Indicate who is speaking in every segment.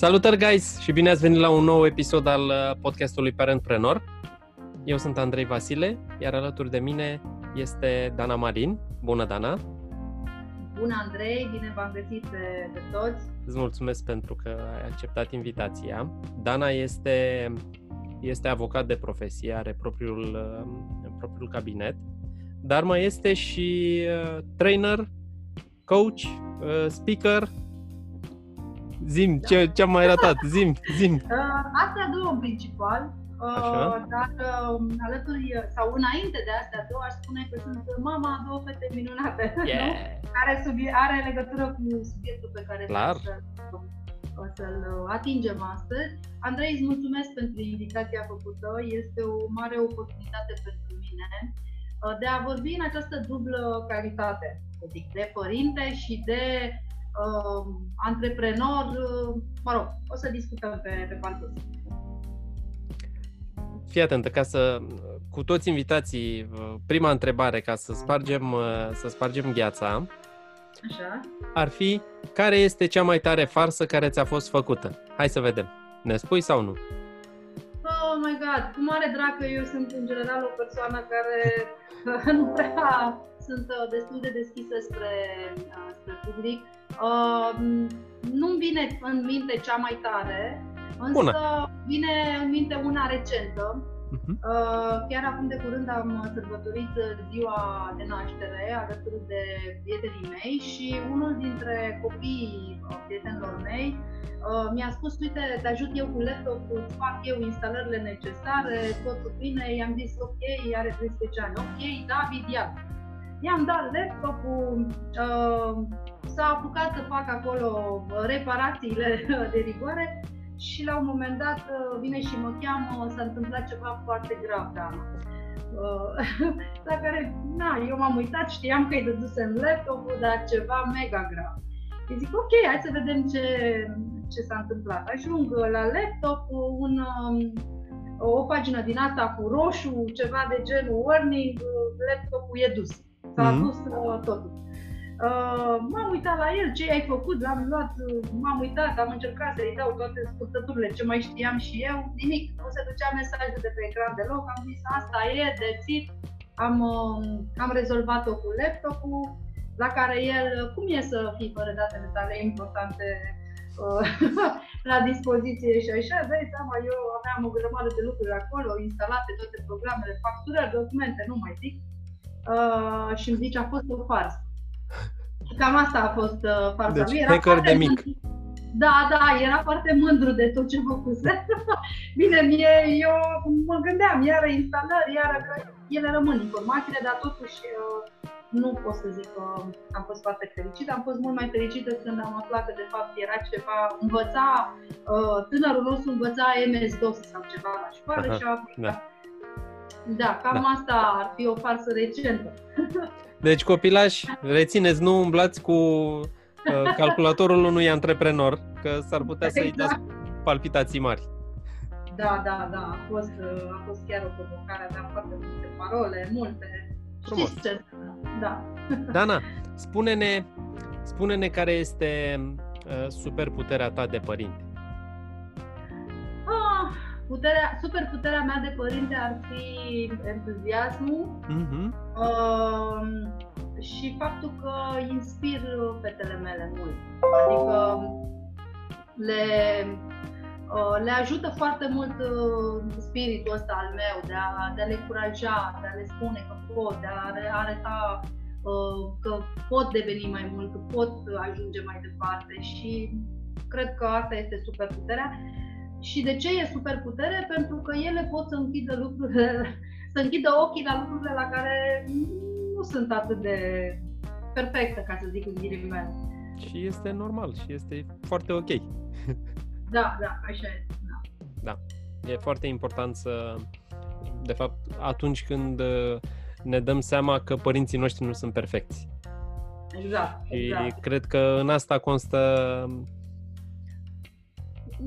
Speaker 1: Salutări, guys, și bine ați venit la un nou episod al uh, podcastului Parentpreneur. Eu sunt Andrei Vasile, iar alături de mine este Dana Marin. Bună, Dana!
Speaker 2: Bună, Andrei! Bine v-am găsit pe, pe toți!
Speaker 1: Îți mulțumesc pentru că ai acceptat invitația. Dana este, este avocat de profesie, are propriul, uh, propriul cabinet, dar mai este și uh, trainer, coach, speaker, Zim, da. ce, ce am mai ratat? Zim, zim.
Speaker 2: Uh, astea două în principal. Uh, dar uh, alături, sau înainte de astea două, aș spune că sunt mama a două fete minunate, yeah. nu? Care subie- are legătură cu subiectul pe care
Speaker 1: Clar.
Speaker 2: să, o să-l atingem astăzi. Andrei, îți mulțumesc pentru invitația făcută. Este o mare oportunitate pentru mine uh, de a vorbi în această dublă calitate, zic, de părinte și de uh, antreprenor, uh, mă rog, o să discutăm pe, pe parcurs.
Speaker 1: Fii atentă, ca să, cu toți invitații, uh, prima întrebare, ca să spargem, uh, să spargem gheața,
Speaker 2: Așa.
Speaker 1: ar fi, care este cea mai tare farsă care ți-a fost făcută? Hai să vedem. Ne spui sau nu?
Speaker 2: Oh my god, cu mare drag că eu sunt în general o persoană care nu prea sunt uh, destul de deschisă spre, spre public. Uh, nu-mi vine în minte cea mai tare, însă Bună. vine în minte una recentă. Uh-huh. Uh, chiar acum de curând am sărbătorit ziua de naștere alături de prietenii mei și unul dintre copiii prietenilor mei uh, mi-a spus, uite, te ajut eu cu laptopul, îți fac eu instalările necesare, totul bine, i-am zis, ok, are 13 ani, ok, David, ia. I-am dat laptopul, uh, s-a apucat să facă acolo uh, reparațiile de rigoare și la un moment dat uh, vine și mă cheamă, s-a întâmplat ceva foarte grav, da. La care, na, eu m-am uitat, știam că îi în laptopul, dar ceva mega grav. Îi zic, ok, hai să vedem ce, ce s-a întâmplat. Ajung la laptop, un, um, o pagină din asta cu roșu, ceva de genul warning, laptopul e dus. S-a mm-hmm. dus totul. Uh, m-am uitat la el, ce ai făcut, l-am luat, m-am uitat, am încercat să-i dau toate scurtăturile, ce mai știam și eu, nimic, nu se ducea mesajul de pe ecran deloc, am zis asta e, dețit, am, uh, am rezolvat-o cu laptopul, la care el, cum e să fii fără datele tale importante uh, la dispoziție și așa, dai seama, eu aveam o grămadă de lucruri acolo, instalate toate programele, facturări, documente, nu mai zic, uh, și îmi zice, a fost o farsă. Cam asta a fost uh, farsa
Speaker 1: deci, lui. Era hacker de mic.
Speaker 2: Da, da, era foarte mândru de tot ce făcuse. Bine, mie, eu mă gândeam, iară instalări, iară că ele rămân informațiile, dar totuși uh, nu pot să zic că am fost foarte fericită. Am fost mult mai fericită când am aflat că de fapt era ceva, învăța, uh, tânărul nostru învăța MS-DOS sau ceva la școală Aha, și a da. Da, cam da. asta ar fi o farsă recentă.
Speaker 1: Deci, copilași, rețineți, nu umblați cu uh, calculatorul unui antreprenor, că s-ar putea exact. să-i dați palpitații mari.
Speaker 2: Da, da, da, a fost, uh, a fost chiar o provocare, aveam foarte multe parole, multe. Frumos. Știți ce? Da.
Speaker 1: Dana, spune-ne, spune-ne care este uh, superputerea ta de părinte.
Speaker 2: Puterea, super puterea mea de părinte ar fi entuziasmul uh-huh. uh, și faptul că inspir fetele mele mult. Adică le, uh, le ajută foarte mult uh, spiritul ăsta al meu de a, de a le încuraja, de a le spune că pot, de a arăta uh, că pot deveni mai mult, că pot ajunge mai departe și cred că asta este super puterea. Și de ce e superputere? Pentru că ele pot să închidă lucrurile, să închidă ochii la lucrurile la care nu sunt atât de perfecte, ca să zic în ghilimele.
Speaker 1: Și este normal și este foarte ok.
Speaker 2: Da, da, așa e. Da.
Speaker 1: da. E foarte important să, de fapt, atunci când uh, ne dăm seama că părinții noștri nu sunt perfecți.
Speaker 2: Exact, exact.
Speaker 1: Și cred că în asta constă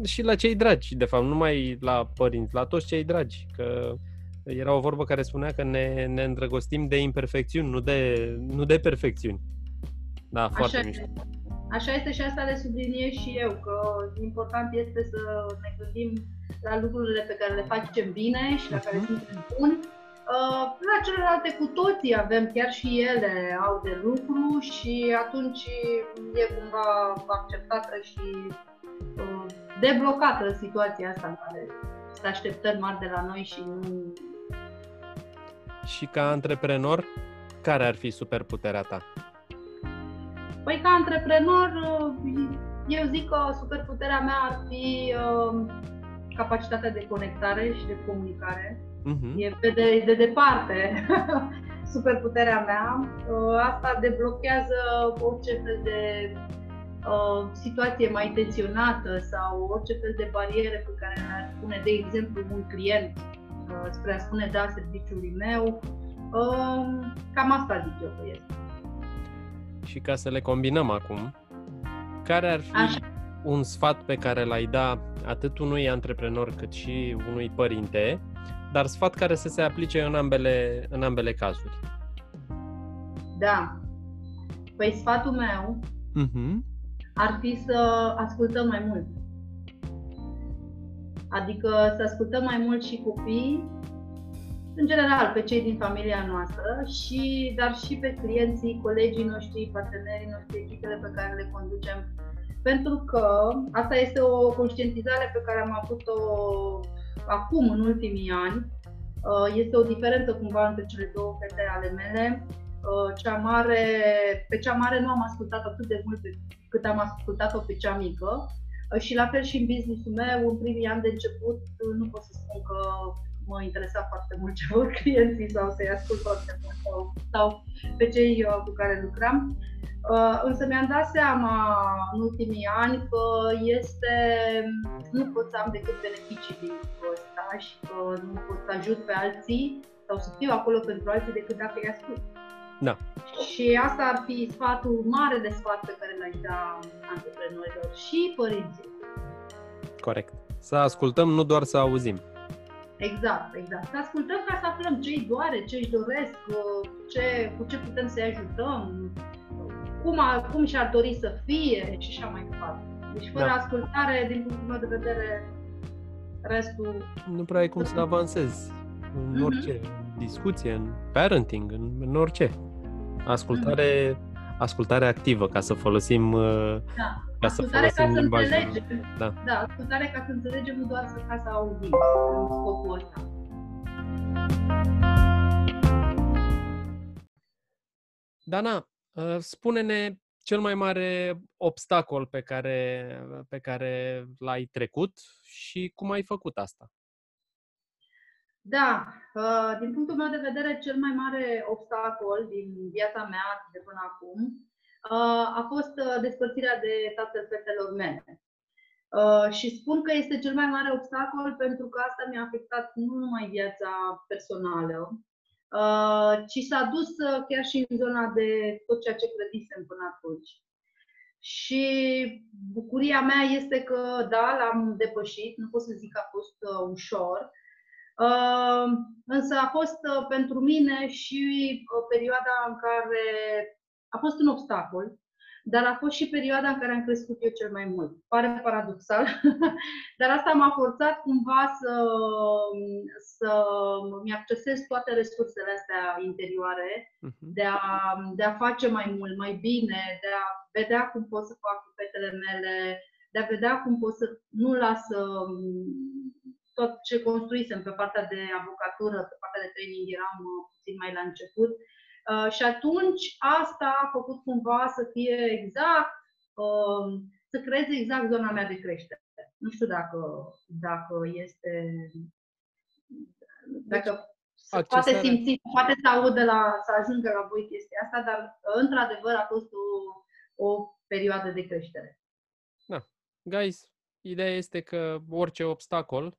Speaker 1: și la cei dragi, de fapt, nu mai la părinți, la toți cei dragi, că era o vorbă care spunea că ne, ne îndrăgostim de imperfecțiuni, nu de, nu de perfecțiuni. Da,
Speaker 2: Așa
Speaker 1: foarte
Speaker 2: e.
Speaker 1: mișto.
Speaker 2: Așa este și asta le subliniez și eu, că important este să ne gândim la lucrurile pe care le facem bine și la care uh-huh. suntem buni. Uh, la celelalte cu toții avem, chiar și ele au de lucru și atunci e cumva acceptată și uh, deblocată situația asta în care să așteptări mari de la noi și nu...
Speaker 1: Și ca antreprenor, care ar fi superputerea ta?
Speaker 2: Păi ca antreprenor, eu zic că superputerea mea ar fi uh, capacitatea de conectare și de comunicare. Uh-huh. E pe de, de departe superputerea mea. Uh, asta deblochează orice fel de uh, situație mai tensionată sau orice fel de bariere pe care le-ar pune, de exemplu, un client uh, spre a spune da serviciului meu. Uh, cam asta zic eu că este.
Speaker 1: Și ca să le combinăm acum, care ar fi Așa. un sfat pe care l-ai da atât unui antreprenor cât și unui părinte, dar sfat care să se aplice în ambele, în ambele cazuri?
Speaker 2: Da. Păi sfatul meu uh-huh ar fi să ascultăm mai mult. Adică să ascultăm mai mult și copiii, în general pe cei din familia noastră, și, dar și pe clienții, colegii noștri, partenerii noștri, echipele pe care le conducem. Pentru că asta este o conștientizare pe care am avut-o acum, în ultimii ani. Uh, este o diferență cumva între cele două fete ale mele. Uh, cea mare, pe cea mare nu am ascultat atât de mult cât am ascultat-o pe cea mică. Uh, și la fel și în business-ul meu, în primii ani de început, uh, nu pot să spun că mă interesa foarte mult ce vor clienții sau să-i ascult foarte mult sau, sau pe cei uh, cu care lucram. însă mi-am dat seama în ultimii ani că este, nu pot să am decât beneficii din lucrul ăsta și că nu pot să ajut pe alții sau să fiu acolo pentru alții decât dacă îi ascult.
Speaker 1: Da.
Speaker 2: Și asta ar fi sfatul mare de sfat pe care l-aș da antreprenorilor și părinții.
Speaker 1: Corect. Să ascultăm, nu doar să auzim.
Speaker 2: Exact, exact. Să ascultăm ca să aflăm ce îi doare, ce își doresc, ce, cu ce putem să-i ajutăm, cum, a, cum și-ar dori să fie și așa mai departe. Deci fără da. ascultare, din punctul meu de vedere, restul...
Speaker 1: Nu prea ai cum să avansezi în mm-hmm. orice discuție, în parenting, în, în orice. Ascultare, ascultare activă, ca să folosim uh,
Speaker 2: da. ca să folosim ca limbajul. Să înțelegem. Da. da, ascultare ca să înțelegem, nu doar să, ca să auzim în scopul ăsta.
Speaker 1: Dana, uh, spune-ne cel mai mare obstacol pe care, pe care l-ai trecut și cum ai făcut asta.
Speaker 2: Da, uh, din punctul meu de vedere, cel mai mare obstacol din viața mea de până acum uh, a fost uh, despărțirea de tatăl fetelor mele. Și spun că este cel mai mare obstacol pentru că asta mi-a afectat nu numai viața personală, ci s-a dus chiar și în zona de tot ceea ce credisem până atunci. Și bucuria mea este că, da, l-am depășit, nu pot să zic că a fost ușor, Însă a fost uh, pentru mine și o uh, perioada în care a fost un obstacol, dar a fost și perioada în care am crescut eu cel mai mult. Pare paradoxal, dar asta m-a forțat cumva să, să mi-accesez toate resursele astea interioare, uh-huh. de, a, de a face mai mult, mai bine, de a vedea cum pot să fac cu fetele mele, de a vedea cum pot să nu las tot ce construisem pe partea de avocatură, pe partea de training eram uh, puțin mai la început. Uh, și atunci asta a făcut cumva să fie exact, uh, să creeze exact zona mea de creștere. Nu știu dacă, dacă este, dacă deci, poate simți, poate să audă la, să ajungă la voi chestia asta, dar într-adevăr a fost o, o perioadă de creștere.
Speaker 1: Da. Guys, ideea este că orice obstacol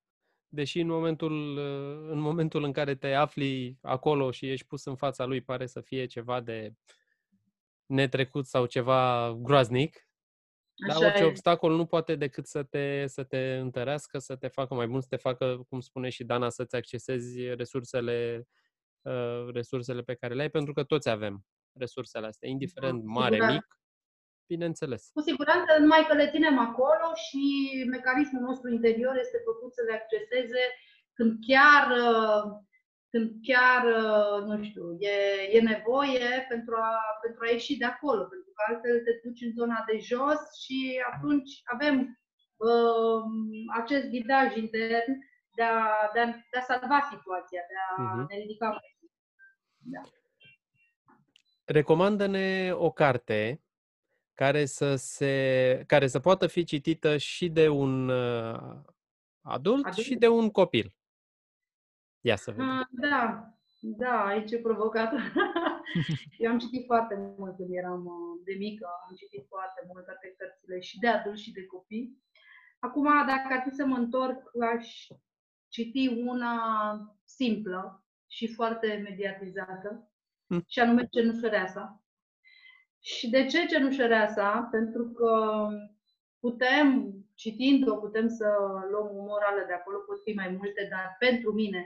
Speaker 1: deși în momentul, în momentul în care te afli acolo și ești pus în fața lui pare să fie ceva de netrecut sau ceva groaznic, Așa dar orice e. obstacol nu poate decât să te, să te întărească, să te facă mai bun, să te facă, cum spune și Dana, să-ți accesezi resursele, uh, resursele pe care le ai, pentru că toți avem resursele astea, indiferent da, mare, mic, Bineînțeles.
Speaker 2: Cu siguranță, numai că le ținem acolo și mecanismul nostru interior este făcut să le acceseze când chiar, când chiar nu știu, e, e nevoie pentru a, pentru a ieși de acolo, pentru că altfel te duci în zona de jos și atunci avem uh, acest ghidaj intern de a, de a, de a salva situația, de a uh-huh. ne ridica mai da.
Speaker 1: Recomandă-ne o carte care să, se, care să poată fi citită și de un uh, adult, adult și de un copil. Ia să vedem.
Speaker 2: Uh, da, da, aici e provocat. Eu am citit foarte mult când eram uh, de mică, am citit foarte mult toate cărțile și de adulți și de copii. Acum, dacă ar fi să mă întorc, aș citi una simplă și foarte mediatizată, mm. și anume Cenușăreasa. Și de ce Cenușăreasa? Pentru că putem, citind-o, putem să luăm o morală de acolo, pot fi mai multe, dar pentru mine,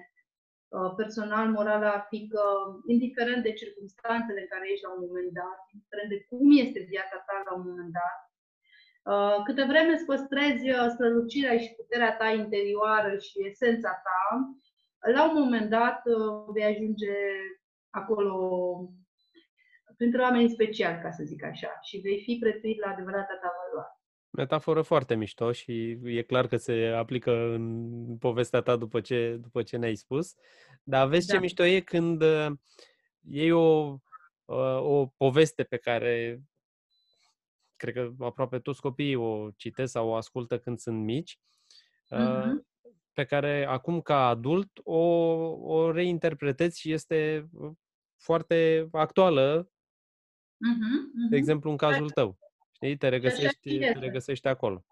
Speaker 2: uh, personal, morala ar fi că, indiferent de circunstanțele în care ești la un moment dat, indiferent de cum este viața ta la un moment dat, uh, câte vreme îți păstrezi uh, strălucirea și puterea ta interioară și esența ta, la un moment dat vei ajunge acolo printre oameni speciali, ca să zic așa, și vei fi prețuit la adevărata ta valoare.
Speaker 1: Metaforă foarte mișto și e clar că se aplică în povestea ta după ce, după ce ne-ai spus. Dar vezi da. ce mișto e când uh, e o, uh, o poveste pe care cred că aproape toți copiii o citesc sau o ascultă când sunt mici, uh-huh. pe care acum ca adult o, o reinterpretezi și este foarte actuală Uh-huh, uh-huh. De exemplu, în cazul tău. Știi? Te regăsești, te regăsești acolo.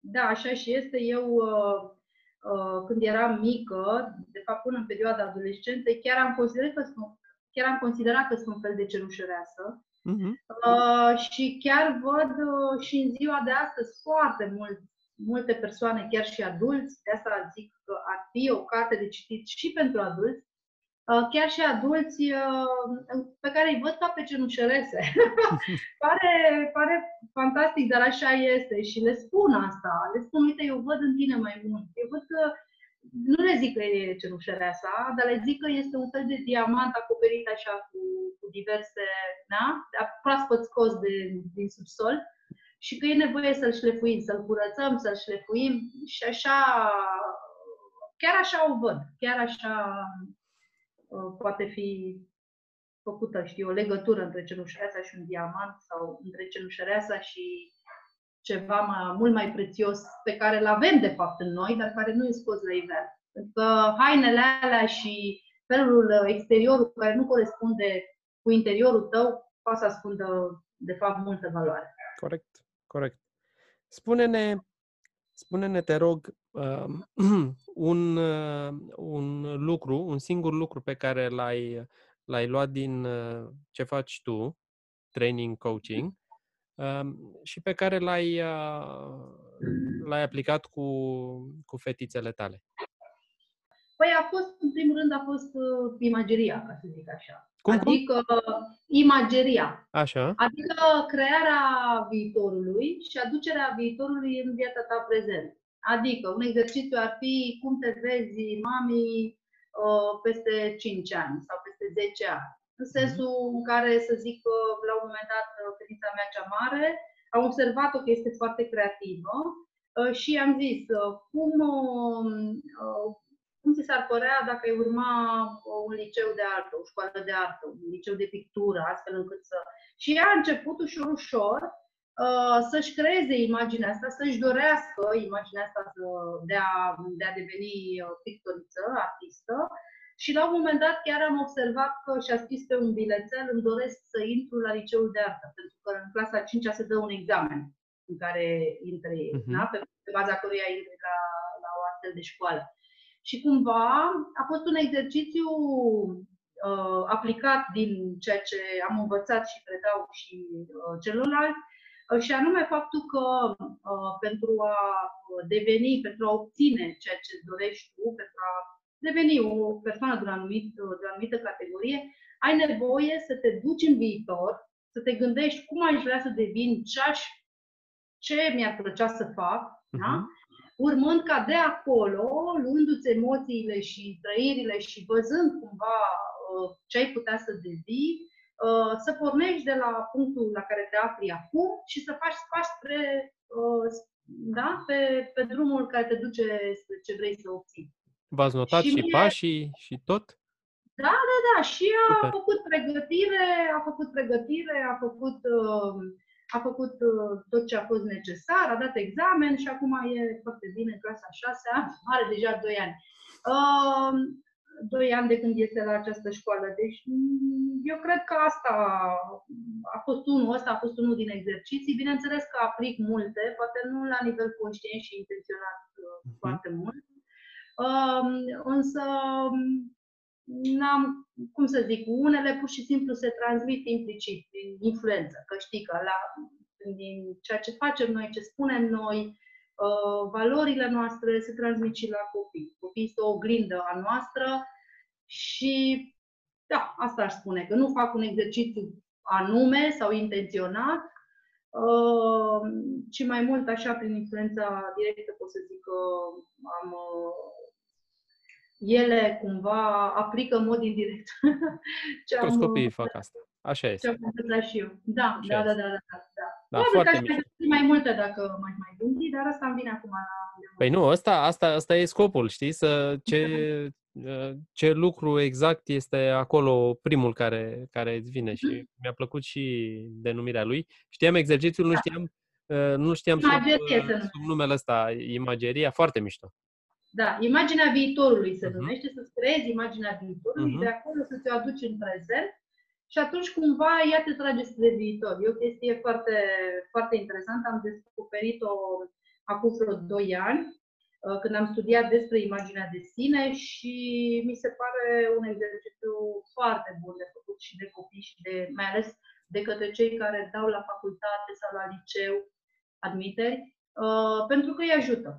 Speaker 2: Da, așa și este. Eu, uh, uh, când eram mică, de fapt până în perioada adolescentă, chiar am considerat că sunt, chiar am considerat că sunt un fel de cerușăreasă. Uh-huh. Uh, și chiar văd uh, și în ziua de astăzi foarte mult, multe persoane, chiar și adulți, de asta zic că ar fi o carte de citit și pentru adulți, Uh, chiar și adulți uh, pe care îi văd ca pe cenușărese. pare, pare fantastic, dar așa este și le spun asta. Le spun, uite, eu văd în tine mai mult. Eu văd că nu le zic că e cenușăreasa, dar le zic că este un fel de diamant acoperit așa cu, cu diverse, da? proaspăt scos de, din subsol și că e nevoie să-l șlefuim, să-l curățăm, să-l șlefuim și așa, chiar așa o văd, chiar așa Uh, poate fi făcută, știu, o legătură între cenușăreasa și un diamant sau între cenușăreasa și ceva mai, mult mai prețios pe care îl avem de fapt în noi, dar care nu e scos la iveală. Pentru că hainele alea și felul exteriorul care nu corespunde cu interiorul tău poate să ascundă de fapt multă valoare.
Speaker 1: Corect, corect. Spune-ne, spune-ne, te rog, uh, un, uh, un lucru, un singur lucru pe care l-ai, l-ai luat din uh, ce faci tu, training, coaching, uh, și pe care l-ai, uh, l-ai aplicat cu, cu fetițele tale?
Speaker 2: Păi a fost, în primul rând, a fost uh, imageria, ca să zic așa.
Speaker 1: Cum,
Speaker 2: adică cum? imageria.
Speaker 1: Așa.
Speaker 2: Adică crearea viitorului și aducerea viitorului în viața ta prezent. Adică, un exercițiu ar fi cum te vezi, mami, uh, peste 5 ani sau peste 10 ani. În mhm. sensul în care, să zic, la un moment dat, uh, fetița mea cea mare, am observat-o că este foarte creativă uh, și am zis, cum, cum ți s-ar părea dacă ai urma un liceu de artă, o școală de artă, un liceu de pictură, astfel încât să... Și ea a început ușor, ușor, Uh, să-și creeze imaginea asta, să-și dorească imaginea asta de a, de a deveni uh, pictoriță, artistă. Și la un moment dat chiar am observat că și-a scris pe un bilețel, îmi doresc să intru la liceul de artă, pentru că în clasa 5 se dă un examen în care intră ei, uh-huh. da? pe, pe baza căruia intri la, la o astfel de școală. Și cumva a fost un exercițiu uh, aplicat din ceea ce am învățat și predau și uh, celorlalți, Uh, și anume faptul că uh, pentru a deveni, pentru a obține ceea ce dorești tu, pentru a deveni o persoană de o, anumit, de o anumită categorie, ai nevoie să te duci în viitor, să te gândești cum aș vrea să devin, ce, aș, ce mi-ar plăcea să fac, uh-huh. da? Mhm. urmând ca de acolo, luându-ți emoțiile și trăirile și văzând cumva uh, ce ai putea să devii, uh, să pornești de la punctul la care te afli acum și să faci pași spre, uh, da? pe, pe drumul care te duce spre ce vrei să obții.
Speaker 1: V-ați notat și, și mie... pașii și tot?
Speaker 2: Da, da, da. Și a Super. făcut pregătire, a făcut pregătire, a făcut, uh, a făcut uh, tot ce a fost necesar, a dat examen și acum e foarte bine în clasa 6, are deja 2 ani. Uh, 2 ani de când este la această școală. Deci mm, eu cred că asta a fost unul, ăsta a fost unul din exerciții. Bineînțeles că aplic multe, poate nu la nivel conștient și intenționat uh-huh. foarte mult, uh, însă n-am, cum să zic, unele pur și simplu se transmit implicit, din influență, că știi că la, din ceea ce facem noi, ce spunem noi, uh, valorile noastre se transmit și la copii. Copiii sunt o oglindă a noastră și da, asta aș spune, că nu fac un exercițiu anume sau intenționat, uh, ci mai mult așa prin influența directă pot să zic că am uh, ele cumva aplică în mod indirect.
Speaker 1: ce Toți copiii fac asta. Așa este.
Speaker 2: Ce am întâmplat și eu. Da, da, da, da, da, da. da Probabil că aș mai multe dacă mai mai gândi, dar asta îmi vine acum la...
Speaker 1: Păi nu, asta, asta, asta e scopul, știi? Să ce, ce lucru exact este acolo primul care, care îți vine și mm. mi-a plăcut și denumirea lui. Știam exercițiul, nu da. știam, nu știam sub, sub numele ăsta, imageria, foarte mișto.
Speaker 2: Da, imaginea viitorului se mhm. numește, uh-huh. să-ți creezi imaginea viitorului, uh-huh. de acolo să te aduci în prezent și atunci cumva ea te trage spre viitor. E o chestie foarte, foarte interesantă. Am descoperit-o acum vreo 2 ani, uh, când am studiat despre imaginea de sine și mi se pare un exercițiu foarte bun de făcut și de copii și de, mai ales de către cei care dau la facultate sau la liceu admiteri, uh, pentru că îi ajută.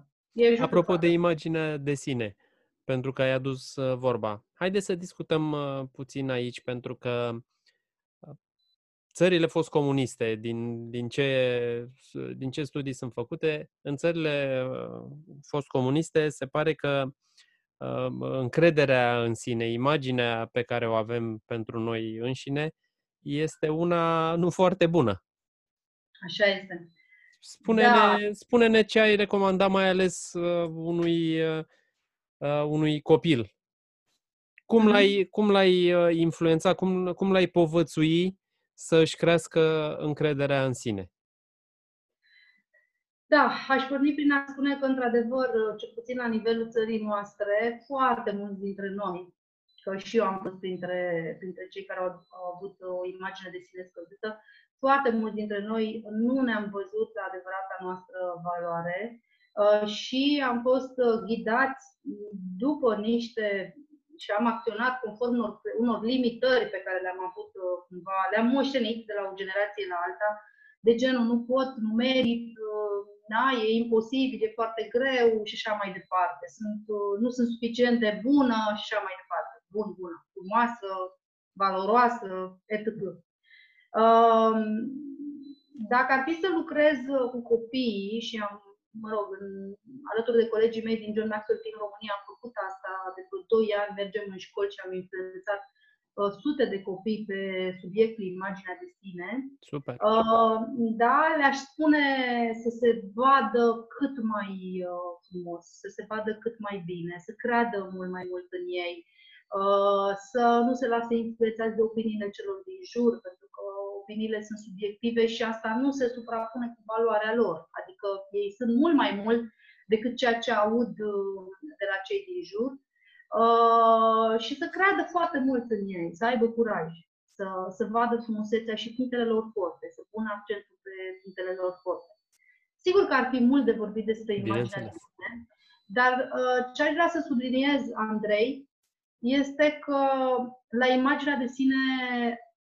Speaker 1: Apropo de imaginea de sine, pentru că ai adus uh, vorba, haideți să discutăm uh, puțin aici, pentru că uh, țările fost comuniste, din, din, ce, din ce studii sunt făcute, în țările fost comuniste se pare că încrederea în sine, imaginea pe care o avem pentru noi înșine, este una nu foarte bună.
Speaker 2: Așa este.
Speaker 1: Spune-ne, da. spune-ne ce ai recomanda mai ales uh, unui, uh, uh unui copil. Cum, mm-hmm. l-ai, cum l-ai uh, influența, cum, cum l-ai povățui să-și crească încrederea în sine?
Speaker 2: Da, aș porni prin a spune că, într-adevăr, cel puțin la nivelul țării noastre, foarte mulți dintre noi, că și eu am fost printre, printre cei care au, au avut o imagine de sine scăzută, foarte mulți dintre noi nu ne-am văzut la adevărata noastră valoare uh, și am fost uh, ghidați după niște și am acționat conform unor, unor limitări pe care le-am avut uh, cumva, le-am moștenit de la o generație la alta, de genul nu pot, nu merit, da, e imposibil, e foarte greu și așa mai departe. Sunt, nu sunt suficient de bună și așa mai departe. Bun, bună, frumoasă, valoroasă, etc. Dacă ar fi să lucrez cu copiii și am, mă rog, în, alături de colegii mei din John Maxwell din România am făcut asta de vreo 2 ani, mergem în școli și am influențat uh, sute de copii pe subiectul imaginea de sine.
Speaker 1: Super.
Speaker 2: Uh, da, le-aș spune să se vadă cât mai uh, frumos, să se vadă cât mai bine, să creadă mult mai mult în ei, uh, să nu se lase influențați de opiniile celor din jur, pentru opiniile sunt subiective și asta nu se suprapune cu valoarea lor. Adică ei sunt mult mai mult decât ceea ce aud uh, de la cei din jur uh, și să creadă foarte mult în ei, să aibă curaj, să, să vadă frumusețea și punctele lor forte, să pună accentul pe punctele lor forte. Sigur că ar fi mult de vorbit despre imaginea de sine, dar uh, ce aș vrea să subliniez, Andrei, este că la imaginea de sine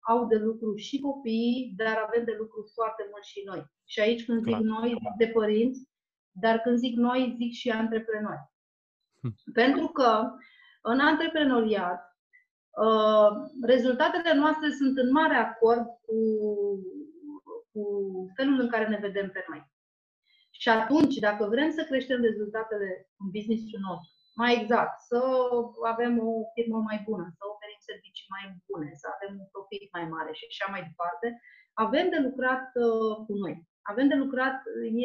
Speaker 2: au de lucru și copiii, dar avem de lucru foarte mult și noi. Și aici când zic Clar. noi, zic de părinți, dar când zic noi, zic și antreprenori. Hm. Pentru că în antreprenoriat, Uh, rezultatele noastre sunt în mare acord cu, cu felul în care ne vedem pe noi. Și atunci, dacă vrem să creștem rezultatele în businessul nostru, mai exact, să avem o firmă mai bună, să oferim servicii mai bune, să avem un profit mai mare și așa mai departe, avem de lucrat uh, cu noi. Avem de lucrat,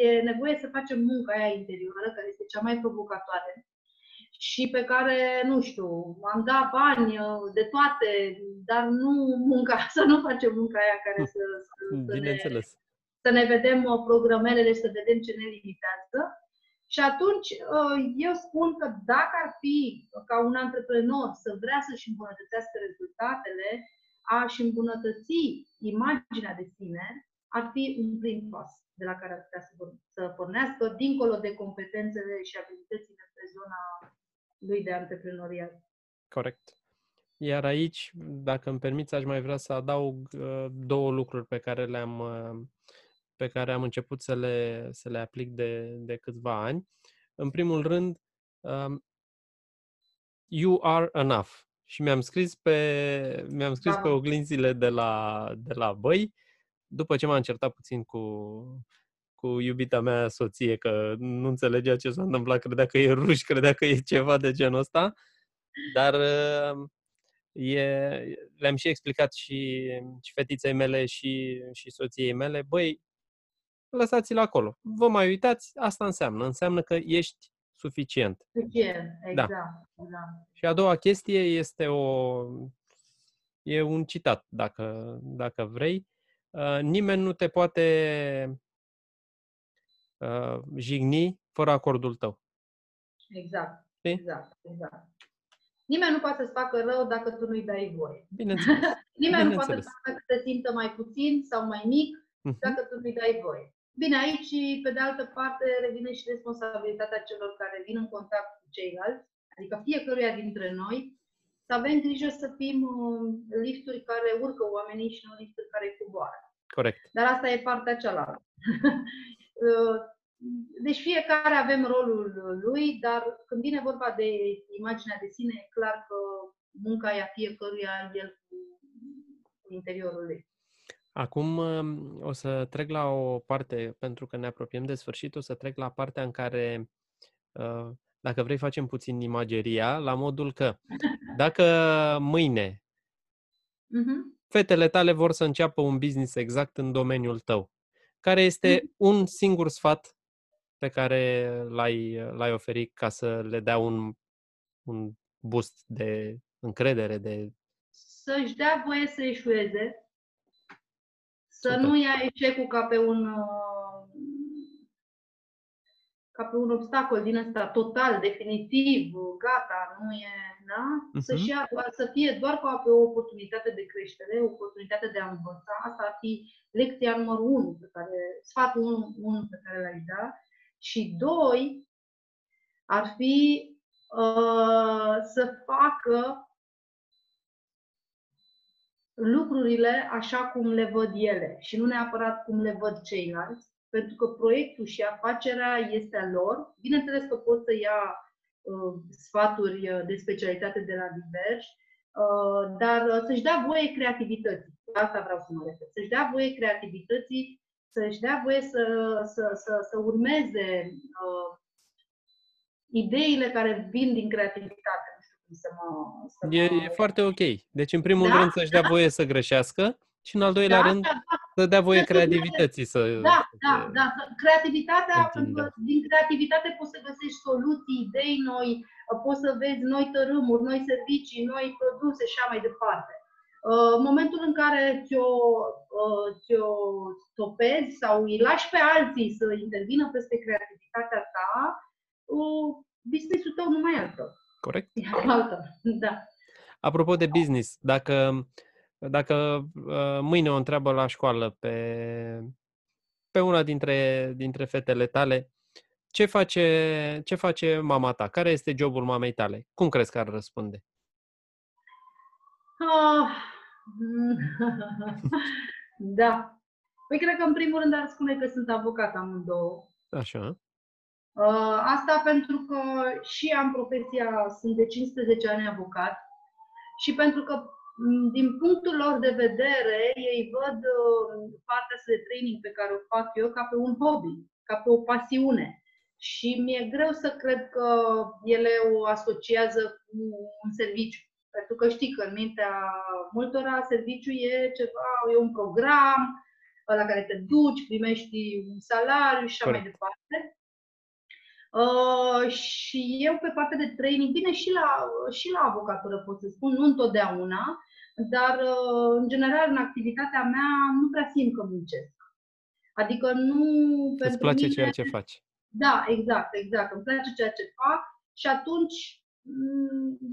Speaker 2: e nevoie să facem munca aia interioară, care este cea mai provocatoare, și pe care, nu știu, am dat bani uh, de toate, dar nu munca, să nu facem munca aia care să, să, să, ne, să ne vedem uh, programele și să vedem ce ne limitează. Și atunci uh, eu spun că dacă ar fi ca un antreprenor să vrea să-și îmbunătățească rezultatele, a-și îmbunătăți imaginea de sine, ar fi un prim pas de la care ar putea să, să pornească, dincolo de competențele și abilitățile pe zona lui de antreprenoriat.
Speaker 1: Corect. Iar aici, dacă îmi permiți, aș mai vrea să adaug uh, două lucruri pe care le-am uh, pe care am început să le, să le aplic de, de câțiva ani. În primul rând, um, you are enough. Și mi-am scris pe, mi-am scris da. pe oglinzile de la, de la băi, după ce m-am certat puțin cu, cu iubita mea soție, că nu înțelegea ce s-a întâmplat, credea că e ruș, credea că e ceva de genul ăsta, dar uh, e, le-am și explicat și, și fetiței mele și, și soției mele, băi, lăsați-l acolo. Vă mai uitați, asta înseamnă. Înseamnă că ești suficient.
Speaker 2: Suficient, exact. Da. exact.
Speaker 1: Și a doua chestie este o... E un citat, dacă, dacă vrei. Uh, nimeni nu te poate uh, jigni fără acordul tău.
Speaker 2: Exact. Știi? Exact, exact. Nimeni nu poate să-ți facă rău dacă tu nu-i dai voie.
Speaker 1: Bineînțeles.
Speaker 2: Nimeni
Speaker 1: Bineînțeles.
Speaker 2: nu poate să facă să te simtă mai puțin sau mai mic uh-huh. dacă tu nu-i dai voie. Bine, aici, pe de altă parte, revine și responsabilitatea celor care vin în contact cu ceilalți, adică fiecăruia dintre noi, să avem grijă să fim uh, lifturi care urcă oamenii și nu lifturi care coboară.
Speaker 1: Corect.
Speaker 2: Dar asta e partea cealaltă. Uh, deci fiecare avem rolul lui, dar când vine vorba de imaginea de sine, e clar că munca e a fiecăruia el cu interiorul lui.
Speaker 1: Acum um, o să trec la o parte, pentru că ne apropiem de sfârșit, o să trec la partea în care, uh, dacă vrei, facem puțin imageria, la modul că dacă mâine uh-huh. fetele tale vor să înceapă un business exact în domeniul tău, care este uh-huh. un singur sfat pe care l-ai, l-ai oferit ca să le dea un, un boost de încredere, de...
Speaker 2: Să-și dea voie să eșueze, să Super. nu ia eșecul ca pe un uh, ca pe un obstacol din ăsta total, definitiv, gata, nu e, da? Uh-huh. Să, ia, să fie doar ca pe o oportunitate de creștere, o oportunitate de a învăța. Asta ar fi lecția numărul unu, pe care, sfatul unu, unu pe care l-ai da. Și doi, ar fi uh, să facă lucrurile așa cum le văd ele și nu neapărat cum le văd ceilalți, pentru că proiectul și afacerea este a lor. Bineînțeles că pot să ia uh, sfaturi uh, de specialitate de la diversi, uh, dar uh, să-și dea voie creativității. Asta vreau să mă refer. Să-și dea voie creativității, să-și dea voie să, să, să, să urmeze uh, ideile care vin din creativitate să mă... Să
Speaker 1: e, mă... e foarte ok. Deci, în primul da? rând, să-și dea voie să greșească și, în al doilea da, rând, da, da. să dea voie creativității să...
Speaker 2: Da, da, da. Creativitatea, pentru că din creativitate poți să găsești soluții, idei noi, poți să vezi noi tărâmuri, noi servicii, noi produse și așa mai departe. Uh, în momentul în care ți-o, uh, ți-o stopezi sau îi lași pe alții să intervină peste creativitatea ta, uh, business-ul tău nu mai e al tău.
Speaker 1: Corect?
Speaker 2: da.
Speaker 1: Apropo de business, dacă, dacă uh, mâine o întreabă la școală pe, pe una dintre, dintre fetele tale, ce face, ce face mama ta? Care este jobul mamei tale? Cum crezi că ar răspunde?
Speaker 2: Oh. da. Păi cred că în primul rând ar spune că sunt avocat amândouă.
Speaker 1: Așa.
Speaker 2: Uh, asta pentru că și am profesia, sunt de 15 ani avocat și pentru că din punctul lor de vedere, ei văd uh, partea asta de training pe care o fac eu ca pe un hobby, ca pe o pasiune. Și mi-e greu să cred că ele o asociază cu un serviciu. Pentru că știi că în mintea multora serviciu e ceva, e un program la care te duci, primești un salariu și așa mai departe. Uh, și eu pe partea de training, bine și la, și la avocatură pot să spun, nu întotdeauna, dar uh, în general în activitatea mea nu prea simt că muncesc. Adică nu
Speaker 1: Îți pentru place mine... ceea ce faci.
Speaker 2: Da, exact, exact. Îmi place ceea ce fac și atunci mm,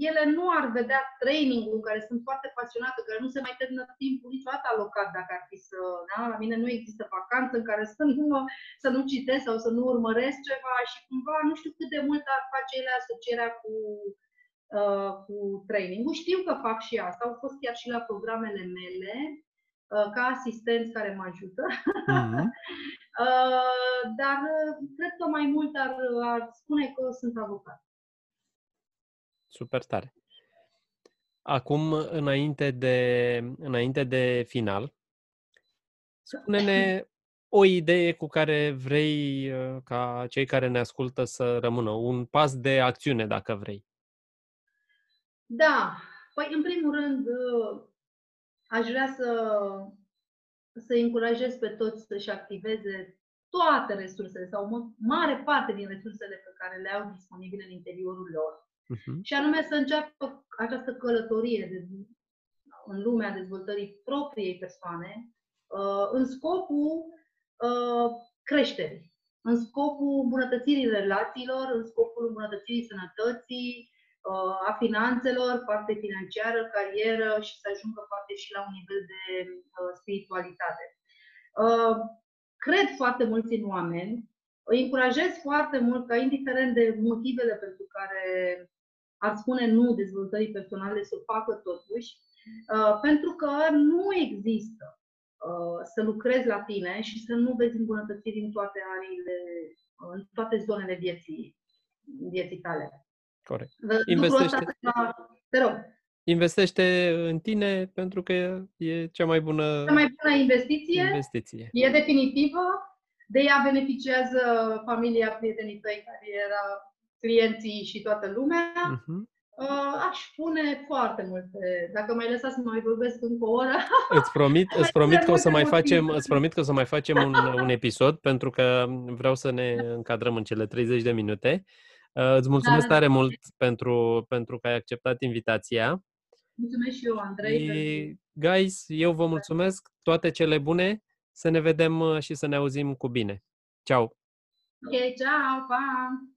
Speaker 2: ele nu ar vedea training-ul în care sunt foarte pasionată, care nu se mai termină timpul niciodată alocat dacă ar fi să... Da? La mine nu există vacanță în care să nu, să nu citesc sau să nu urmăresc ceva și cumva nu știu cât de mult ar face ele asocierea cu, uh, cu training-ul. Știu că fac și asta, au fost chiar și la programele mele uh, ca asistenți care mă ajută. Mm-hmm. Uh, dar uh, cred că mai mult ar, ar spune că sunt avocat.
Speaker 1: Super tare. Acum, înainte de, înainte de final, spune-ne o idee cu care vrei uh, ca cei care ne ascultă să rămână, un pas de acțiune, dacă vrei.
Speaker 2: Da. Păi, în primul rând, aș vrea să să încurajez pe toți să-și activeze toate resursele sau o mare parte din resursele pe care le au disponibile în interiorul lor. Uh-huh. Și anume să înceapă această călătorie de, în lumea dezvoltării propriei persoane uh, în scopul uh, creșterii, în scopul îmbunătățirii relațiilor, în scopul îmbunătățirii sănătății, a finanțelor, parte financiară, carieră și să ajungă poate și la un nivel de uh, spiritualitate. Uh, cred foarte mulți în oameni, îi încurajez foarte mult ca, indiferent de motivele pentru care ar spune nu dezvoltării personale, să o facă totuși, uh, pentru că nu există să lucrezi la tine și să nu vezi îmbunătățiri în toate ariile, în toate zonele vieții, vieții tale.
Speaker 1: Corect. Investește,
Speaker 2: te rog.
Speaker 1: investește în tine pentru că e cea mai bună,
Speaker 2: cea mai bună investiție.
Speaker 1: investiție.
Speaker 2: E definitivă. De ea beneficiază familia, prietenii tăi, cariera, clienții și toată lumea. Uh-huh. Aș spune foarte multe. Dacă mai lăsați să mai vorbesc încă o oră.
Speaker 1: Îți promit, îți promit că o să mai facem, îți promit că o să mai facem un, un episod pentru că vreau să ne încadrăm în cele 30 de minute. Uh, îți mulțumesc da, tare da. mult pentru, pentru că ai acceptat invitația.
Speaker 2: Mulțumesc și eu, Andrei.
Speaker 1: Și, guys, eu vă mulțumesc. Toate cele bune. Să ne vedem uh, și să ne auzim cu bine. Ciao!
Speaker 2: Ok, ciao, pa!